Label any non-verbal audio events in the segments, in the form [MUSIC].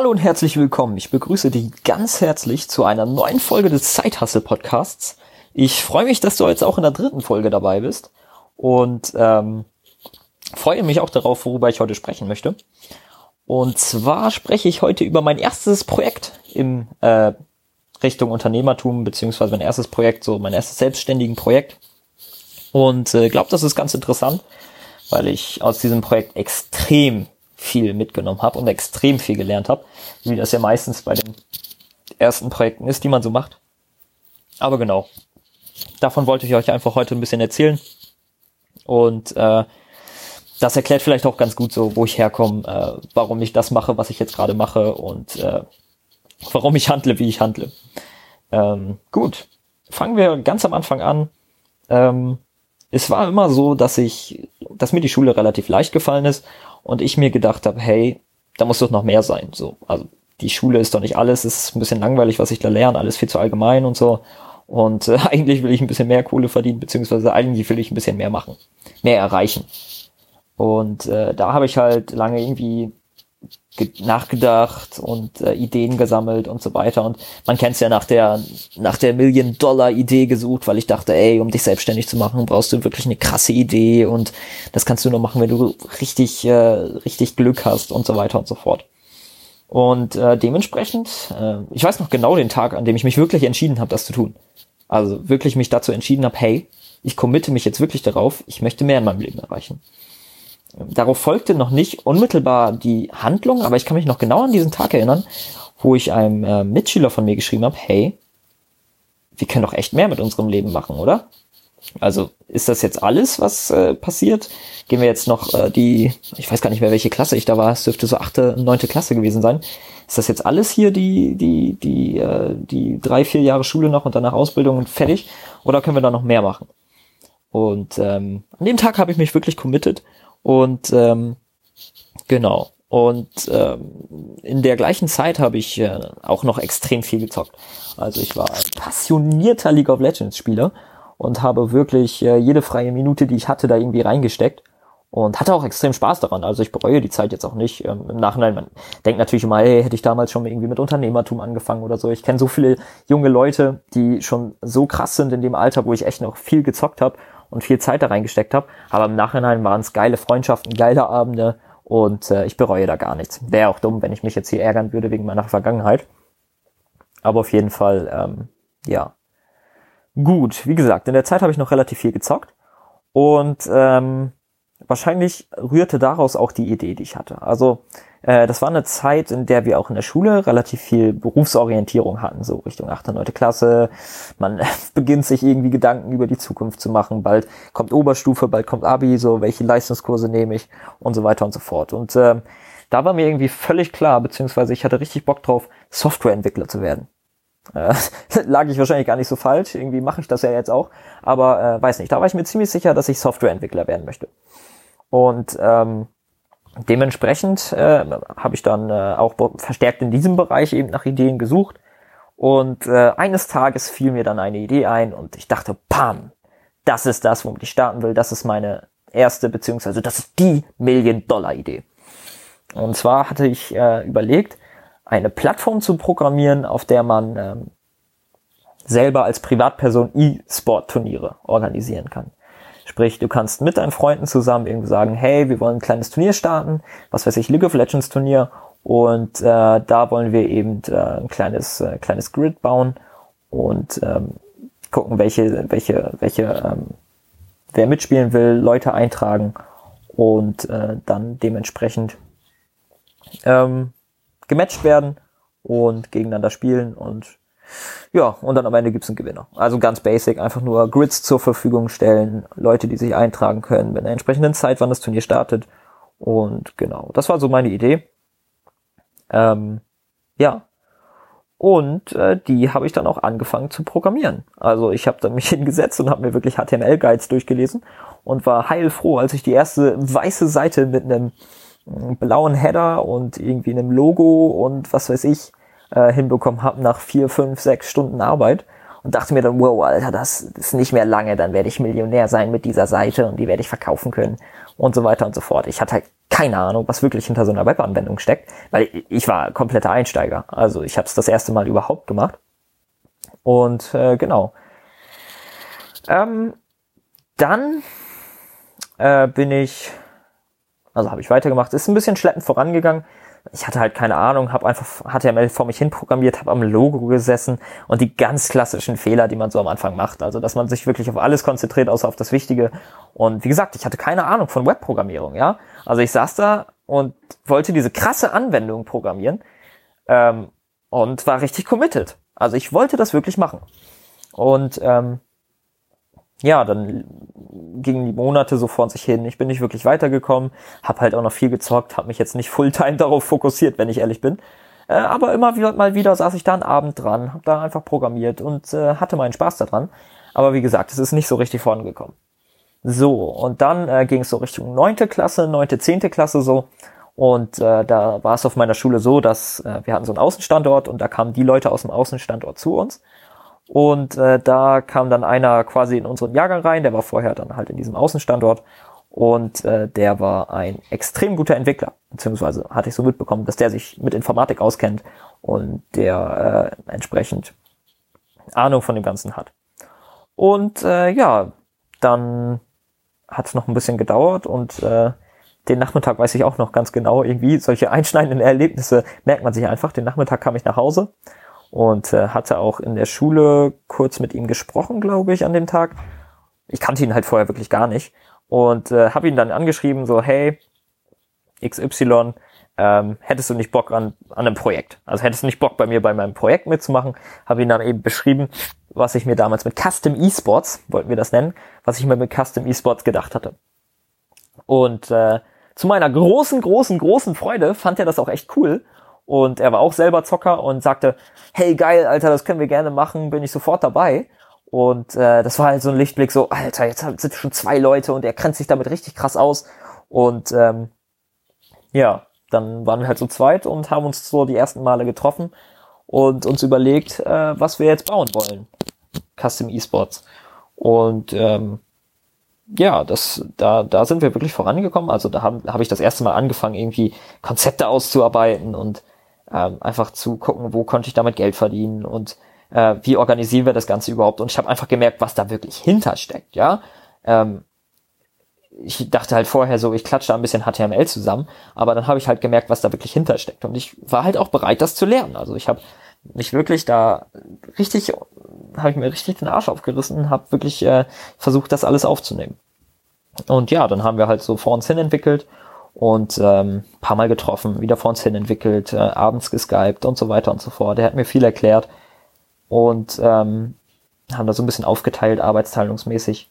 Hallo und herzlich willkommen. Ich begrüße dich ganz herzlich zu einer neuen Folge des Zeithassel Podcasts. Ich freue mich, dass du jetzt auch in der dritten Folge dabei bist und ähm, freue mich auch darauf, worüber ich heute sprechen möchte. Und zwar spreche ich heute über mein erstes Projekt im äh, Richtung Unternehmertum, beziehungsweise mein erstes Projekt, so mein erstes selbstständigen Projekt. Und äh, glaube, das ist ganz interessant, weil ich aus diesem Projekt extrem viel mitgenommen habe und extrem viel gelernt habe, wie das ja meistens bei den ersten Projekten ist, die man so macht. Aber genau, davon wollte ich euch einfach heute ein bisschen erzählen. Und äh, das erklärt vielleicht auch ganz gut so, wo ich herkomme, äh, warum ich das mache, was ich jetzt gerade mache und äh, warum ich handle, wie ich handle. Ähm, gut, fangen wir ganz am Anfang an. Ähm, es war immer so, dass ich, dass mir die Schule relativ leicht gefallen ist und ich mir gedacht habe, hey, da muss doch noch mehr sein. So, also die Schule ist doch nicht alles, es ist ein bisschen langweilig, was ich da lerne, alles viel zu allgemein und so. Und äh, [LAUGHS] eigentlich will ich ein bisschen mehr Kohle verdienen, beziehungsweise eigentlich will ich ein bisschen mehr machen, mehr erreichen. Und äh, da habe ich halt lange irgendwie nachgedacht und äh, Ideen gesammelt und so weiter. Und man kennt es ja nach der, nach der Million-Dollar-Idee gesucht, weil ich dachte, ey, um dich selbstständig zu machen, brauchst du wirklich eine krasse Idee und das kannst du nur machen, wenn du richtig, äh, richtig Glück hast und so weiter und so fort. Und äh, dementsprechend, äh, ich weiß noch genau den Tag, an dem ich mich wirklich entschieden habe, das zu tun. Also wirklich mich dazu entschieden habe, hey, ich committe mich jetzt wirklich darauf, ich möchte mehr in meinem Leben erreichen. Darauf folgte noch nicht unmittelbar die Handlung, aber ich kann mich noch genau an diesen Tag erinnern, wo ich einem äh, Mitschüler von mir geschrieben habe, hey, wir können doch echt mehr mit unserem Leben machen, oder? Also ist das jetzt alles, was äh, passiert? Gehen wir jetzt noch äh, die, ich weiß gar nicht mehr, welche Klasse ich da war, es dürfte so achte, neunte Klasse gewesen sein. Ist das jetzt alles hier die, die, die, äh, die drei, vier Jahre Schule noch und danach Ausbildung und fertig? Oder können wir da noch mehr machen? Und ähm, an dem Tag habe ich mich wirklich committed und ähm, genau. Und ähm, in der gleichen Zeit habe ich äh, auch noch extrem viel gezockt. Also ich war ein passionierter League of Legends Spieler und habe wirklich äh, jede freie Minute, die ich hatte, da irgendwie reingesteckt und hatte auch extrem Spaß daran. Also ich bereue die Zeit jetzt auch nicht. Ähm, Im Nachhinein, man denkt natürlich immer, hey, hätte ich damals schon irgendwie mit Unternehmertum angefangen oder so. Ich kenne so viele junge Leute, die schon so krass sind in dem Alter, wo ich echt noch viel gezockt habe und viel Zeit da reingesteckt habe. Aber im Nachhinein waren es geile Freundschaften, geile Abende und äh, ich bereue da gar nichts. Wäre auch dumm, wenn ich mich jetzt hier ärgern würde wegen meiner Vergangenheit. Aber auf jeden Fall, ähm, ja. Gut, wie gesagt, in der Zeit habe ich noch relativ viel gezockt und ähm, wahrscheinlich rührte daraus auch die Idee, die ich hatte. Also äh, das war eine Zeit, in der wir auch in der Schule relativ viel Berufsorientierung hatten, so Richtung 8. und 9. Klasse. Man [LAUGHS] beginnt sich irgendwie Gedanken über die Zukunft zu machen. Bald kommt Oberstufe, bald kommt Abi, so welche Leistungskurse nehme ich und so weiter und so fort. Und äh, da war mir irgendwie völlig klar, beziehungsweise ich hatte richtig Bock drauf, Softwareentwickler zu werden. Äh, [LAUGHS] lag ich wahrscheinlich gar nicht so falsch, irgendwie mache ich das ja jetzt auch, aber äh, weiß nicht, da war ich mir ziemlich sicher, dass ich Softwareentwickler werden möchte. Und ähm, dementsprechend äh, habe ich dann äh, auch verstärkt in diesem Bereich eben nach Ideen gesucht. Und äh, eines Tages fiel mir dann eine Idee ein und ich dachte, pam, das ist das, womit ich starten will. Das ist meine erste, beziehungsweise das ist die Million-Dollar-Idee. Und zwar hatte ich äh, überlegt, eine Plattform zu programmieren, auf der man ähm, selber als Privatperson E-Sport-Turniere organisieren kann. Sprich, du kannst mit deinen Freunden zusammen irgendwie sagen, hey, wir wollen ein kleines Turnier starten, was weiß ich, League of Legends Turnier. Und äh, da wollen wir eben äh, ein kleines äh, kleines Grid bauen und ähm, gucken, welche welche welche ähm, wer mitspielen will, Leute eintragen und äh, dann dementsprechend ähm, gematcht werden und gegeneinander spielen und ja, und dann am Ende gibt's einen Gewinner. Also ganz basic, einfach nur Grids zur Verfügung stellen, Leute, die sich eintragen können, mit einer entsprechenden Zeit, wann das Turnier startet. Und genau, das war so meine Idee. Ähm, ja. Und äh, die habe ich dann auch angefangen zu programmieren. Also ich habe dann mich [LAUGHS] hingesetzt und habe mir wirklich HTML-Guides durchgelesen und war heilfroh, als ich die erste weiße Seite mit einem mm, blauen Header und irgendwie einem Logo und was weiß ich äh, hinbekommen habe nach vier, fünf, sechs Stunden Arbeit und dachte mir dann, wow, Alter, das ist nicht mehr lange, dann werde ich Millionär sein mit dieser Seite und die werde ich verkaufen können und so weiter und so fort. Ich hatte halt keine Ahnung, was wirklich hinter so einer Webanwendung steckt, weil ich war kompletter Einsteiger. Also ich habe es das erste Mal überhaupt gemacht. Und äh, genau. Ähm, dann äh, bin ich, also habe ich weitergemacht. Ist ein bisschen schleppend vorangegangen ich hatte halt keine Ahnung, habe einfach HTML vor mich hin programmiert, habe am Logo gesessen und die ganz klassischen Fehler, die man so am Anfang macht. Also, dass man sich wirklich auf alles konzentriert, außer auf das Wichtige. Und wie gesagt, ich hatte keine Ahnung von Webprogrammierung, ja. Also ich saß da und wollte diese krasse Anwendung programmieren ähm, und war richtig committed. Also ich wollte das wirklich machen. Und ähm, ja, dann gingen die Monate so vor sich hin. Ich bin nicht wirklich weitergekommen, habe halt auch noch viel gezockt, habe mich jetzt nicht fulltime [LAUGHS] darauf fokussiert, wenn ich ehrlich bin. Äh, aber immer wieder, mal wieder saß ich da einen Abend dran, habe da einfach programmiert und äh, hatte meinen Spaß daran. Aber wie gesagt, es ist nicht so richtig vorangekommen. So, und dann äh, ging es so Richtung neunte Klasse, neunte, zehnte Klasse so. Und äh, da war es auf meiner Schule so, dass äh, wir hatten so einen Außenstandort und da kamen die Leute aus dem Außenstandort zu uns. Und äh, da kam dann einer quasi in unseren Jahrgang rein, der war vorher dann halt in diesem Außenstandort und äh, der war ein extrem guter Entwickler, beziehungsweise hatte ich so mitbekommen, dass der sich mit Informatik auskennt und der äh, entsprechend Ahnung von dem Ganzen hat. Und äh, ja, dann hat es noch ein bisschen gedauert und äh, den Nachmittag weiß ich auch noch ganz genau, irgendwie solche einschneidenden Erlebnisse merkt man sich einfach. Den Nachmittag kam ich nach Hause und äh, hatte auch in der Schule kurz mit ihm gesprochen, glaube ich, an dem Tag. Ich kannte ihn halt vorher wirklich gar nicht und äh, habe ihn dann angeschrieben, so hey XY, ähm, hättest du nicht Bock an, an einem Projekt? Also hättest du nicht Bock bei mir bei meinem Projekt mitzumachen? Habe ihn dann eben beschrieben, was ich mir damals mit Custom Esports, wollten wir das nennen, was ich mir mit Custom Esports gedacht hatte. Und äh, zu meiner großen, großen, großen Freude fand er das auch echt cool und er war auch selber Zocker und sagte, hey geil, Alter, das können wir gerne machen, bin ich sofort dabei. Und äh, das war halt so ein Lichtblick, so, Alter, jetzt sind schon zwei Leute und er grenzt sich damit richtig krass aus. Und ähm, ja, dann waren wir halt so zweit und haben uns so die ersten Male getroffen und uns überlegt, äh, was wir jetzt bauen wollen. Custom Esports. Und ähm, ja, das, da, da sind wir wirklich vorangekommen. Also da habe hab ich das erste Mal angefangen, irgendwie Konzepte auszuarbeiten und ähm, einfach zu gucken, wo konnte ich damit Geld verdienen und äh, wie organisieren wir das Ganze überhaupt. Und ich habe einfach gemerkt, was da wirklich hintersteckt, ja. Ähm, ich dachte halt vorher so, ich klatsche da ein bisschen HTML zusammen, aber dann habe ich halt gemerkt, was da wirklich hintersteckt. Und ich war halt auch bereit, das zu lernen. Also ich habe mich wirklich da richtig, habe ich mir richtig den Arsch aufgerissen, habe wirklich äh, versucht, das alles aufzunehmen. Und ja, dann haben wir halt so vor uns hin entwickelt und ähm, paar Mal getroffen, wieder vor uns hin entwickelt, äh, abends geskypt und so weiter und so fort. Der hat mir viel erklärt und ähm, haben da so ein bisschen aufgeteilt, arbeitsteilungsmäßig.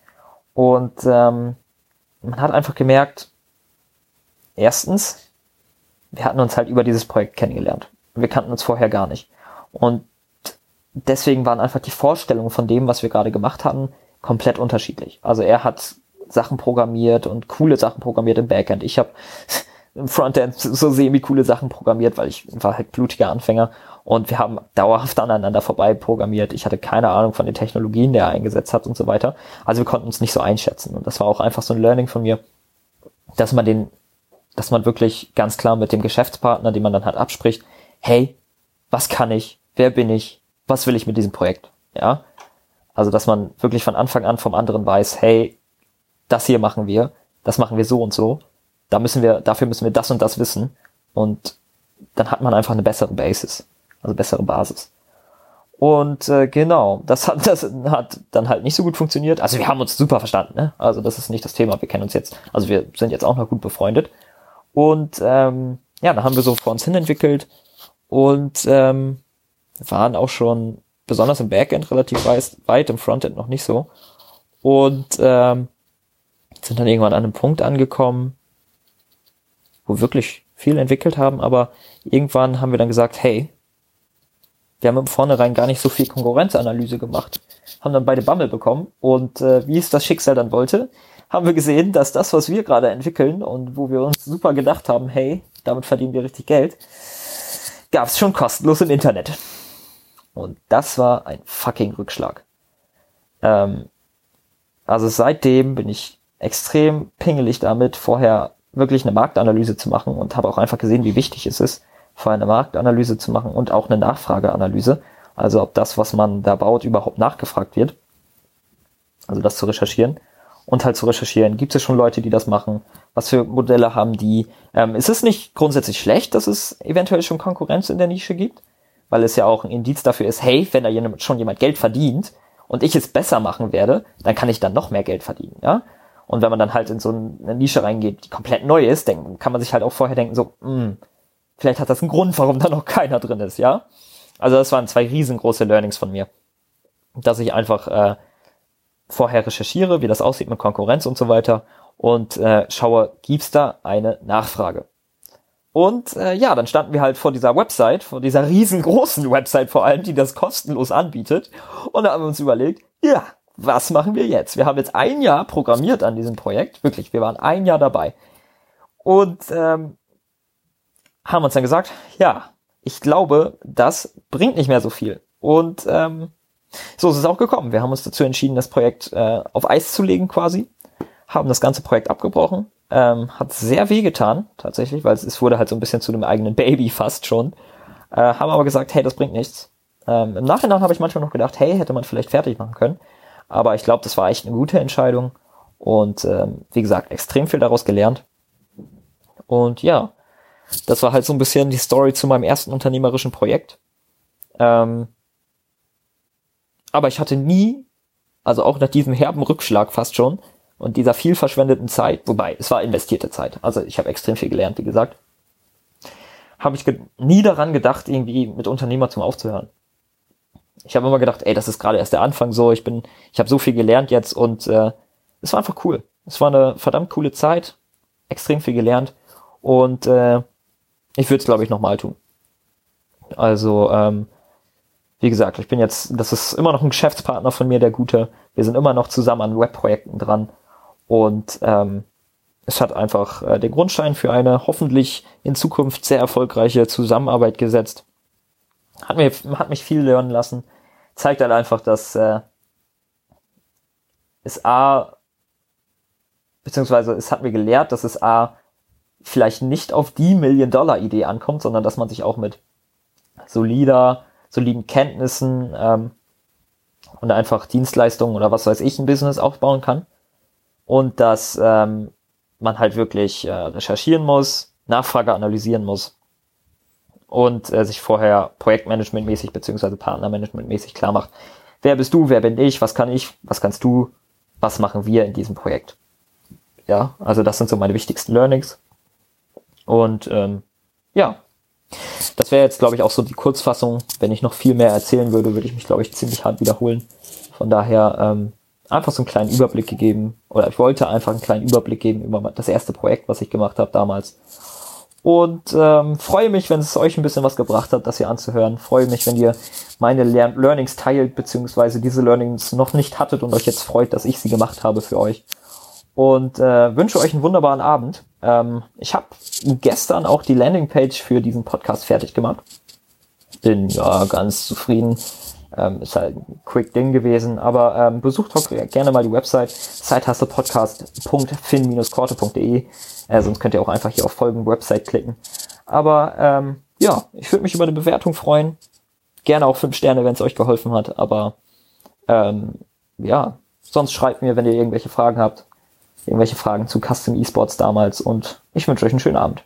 Und ähm, man hat einfach gemerkt, erstens, wir hatten uns halt über dieses Projekt kennengelernt. Wir kannten uns vorher gar nicht. Und deswegen waren einfach die Vorstellungen von dem, was wir gerade gemacht hatten, komplett unterschiedlich. Also er hat Sachen programmiert und coole Sachen programmiert im Backend. Ich habe [LAUGHS] im Frontend so semi coole Sachen programmiert, weil ich war halt blutiger Anfänger und wir haben dauerhaft aneinander vorbei programmiert. Ich hatte keine Ahnung von den Technologien, die er eingesetzt hat und so weiter. Also wir konnten uns nicht so einschätzen und das war auch einfach so ein Learning von mir, dass man den, dass man wirklich ganz klar mit dem Geschäftspartner, den man dann halt abspricht, hey, was kann ich? Wer bin ich? Was will ich mit diesem Projekt? Ja. Also, dass man wirklich von Anfang an vom anderen weiß, hey, das hier machen wir, das machen wir so und so. Da müssen wir, dafür müssen wir das und das wissen. Und dann hat man einfach eine bessere Basis, also bessere Basis. Und äh, genau, das hat, [LAUGHS] das hat dann halt nicht so gut funktioniert. Also wir haben uns super verstanden, ne? Also das ist nicht das Thema. Wir kennen uns jetzt, also wir sind jetzt auch noch gut befreundet. Und ähm, ja, dann haben wir so vor uns hin entwickelt und ähm, waren auch schon besonders im Backend relativ weit, weit im Frontend noch nicht so. Und ähm, sind dann irgendwann an einem Punkt angekommen, wo wir wirklich viel entwickelt haben, aber irgendwann haben wir dann gesagt, hey, wir haben im Vornherein gar nicht so viel Konkurrenzanalyse gemacht, haben dann beide Bammel bekommen und äh, wie es das Schicksal dann wollte, haben wir gesehen, dass das, was wir gerade entwickeln und wo wir uns super gedacht haben, hey, damit verdienen wir richtig Geld, gab es schon kostenlos im Internet. Und das war ein fucking Rückschlag. Ähm, also seitdem bin ich extrem pingelig damit, vorher wirklich eine Marktanalyse zu machen und habe auch einfach gesehen, wie wichtig es ist, vorher eine Marktanalyse zu machen und auch eine Nachfrageanalyse. Also ob das, was man da baut, überhaupt nachgefragt wird. Also das zu recherchieren und halt zu recherchieren, gibt es schon Leute, die das machen? Was für Modelle haben die? Ähm, ist es nicht grundsätzlich schlecht, dass es eventuell schon Konkurrenz in der Nische gibt? Weil es ja auch ein Indiz dafür ist, hey, wenn da schon jemand Geld verdient und ich es besser machen werde, dann kann ich dann noch mehr Geld verdienen, ja? Und wenn man dann halt in so eine Nische reingeht, die komplett neu ist, dann kann man sich halt auch vorher denken, so, mh, hm, vielleicht hat das einen Grund, warum da noch [LAUGHS] keiner drin ist, ja? Also das waren zwei riesengroße Learnings von mir. Dass ich einfach äh, vorher recherchiere, wie das aussieht mit Konkurrenz und so weiter und äh, schaue, gibt's da eine Nachfrage? Und äh, ja, dann standen wir halt vor dieser Website, vor dieser riesengroßen [LAUGHS] Website vor allem, die das kostenlos anbietet. Und da haben wir uns überlegt, ja, was machen wir jetzt? Wir haben jetzt ein Jahr programmiert an diesem Projekt, wirklich, wir waren ein Jahr dabei. Und ähm, haben uns dann gesagt, ja, ich glaube, das bringt nicht mehr so viel. Und ähm, so ist es auch gekommen. Wir haben uns dazu entschieden, das Projekt äh, auf Eis zu legen quasi, haben das ganze Projekt abgebrochen. Ähm, hat sehr weh getan, tatsächlich, weil es, es wurde halt so ein bisschen zu einem eigenen Baby [LAUGHS] fast schon. Äh, haben aber gesagt, hey, das bringt nichts. Ähm, Im Nachhinein habe ich manchmal noch gedacht, hey, hätte man vielleicht fertig machen können. Aber ich glaube, das war echt eine gute Entscheidung. Und ähm, wie gesagt, extrem viel daraus gelernt. Und ja, das war halt so ein bisschen die Story zu meinem ersten unternehmerischen Projekt. Ähm, aber ich hatte nie, also auch nach diesem herben Rückschlag fast schon und dieser viel verschwendeten Zeit, wobei es war investierte Zeit, also ich habe extrem viel gelernt, wie gesagt, habe ich nie daran gedacht, irgendwie mit Unternehmertum aufzuhören. Ich habe immer gedacht, ey, das ist gerade erst der Anfang so, ich bin, ich habe so viel gelernt jetzt und äh, es war einfach cool. Es war eine verdammt coole Zeit, extrem viel gelernt und äh, ich würde es, glaube ich, nochmal tun. Also, ähm, wie gesagt, ich bin jetzt, das ist immer noch ein Geschäftspartner von mir, der Gute. Wir sind immer noch zusammen an Webprojekten dran. Und ähm, es hat einfach äh, den Grundstein für eine hoffentlich in Zukunft sehr erfolgreiche Zusammenarbeit gesetzt. Hat, mir, hat mich viel lernen lassen. Zeigt halt einfach, dass äh, es A, beziehungsweise es hat mir gelehrt, dass es A, vielleicht nicht auf die Million-Dollar-Idee ankommt, sondern dass man sich auch mit solider soliden Kenntnissen ähm, und einfach Dienstleistungen oder was weiß ich ein Business aufbauen kann. Und dass ähm, man halt wirklich äh, recherchieren muss, Nachfrage analysieren muss und äh, sich vorher Projektmanagementmäßig beziehungsweise Partnermanagementmäßig klar macht, wer bist du, wer bin ich, was kann ich, was kannst du, was machen wir in diesem Projekt. Ja, also das sind so meine wichtigsten Learnings. Und ähm, ja, das wäre jetzt, glaube ich, auch so die Kurzfassung. Wenn ich noch viel mehr erzählen würde, würde ich mich, glaube ich, ziemlich hart wiederholen. Von daher ähm, einfach so einen kleinen Überblick gegeben. Oder ich wollte einfach einen kleinen Überblick geben über das erste Projekt, was ich gemacht habe damals. Und ähm, freue mich, wenn es euch ein bisschen was gebracht hat, das hier anzuhören. Freue mich, wenn ihr meine Lear Learnings teilt, beziehungsweise diese Learnings noch nicht hattet und euch jetzt freut, dass ich sie gemacht habe für euch und äh, wünsche euch einen wunderbaren Abend. Ähm, ich habe gestern auch die Landingpage für diesen Podcast fertig gemacht. Bin ja ganz zufrieden. Ähm, ist halt ein quick Ding gewesen, aber ähm, besucht doch gerne mal die Website sidehustlepodcast.fin-korte.de äh, sonst könnt ihr auch einfach hier auf Folgen Website klicken. Aber ähm, ja, ich würde mich über eine Bewertung freuen. Gerne auch fünf Sterne, wenn es euch geholfen hat. Aber ähm, ja, sonst schreibt mir, wenn ihr irgendwelche Fragen habt irgendwelche Fragen zu Custom Esports damals und ich wünsche euch einen schönen Abend.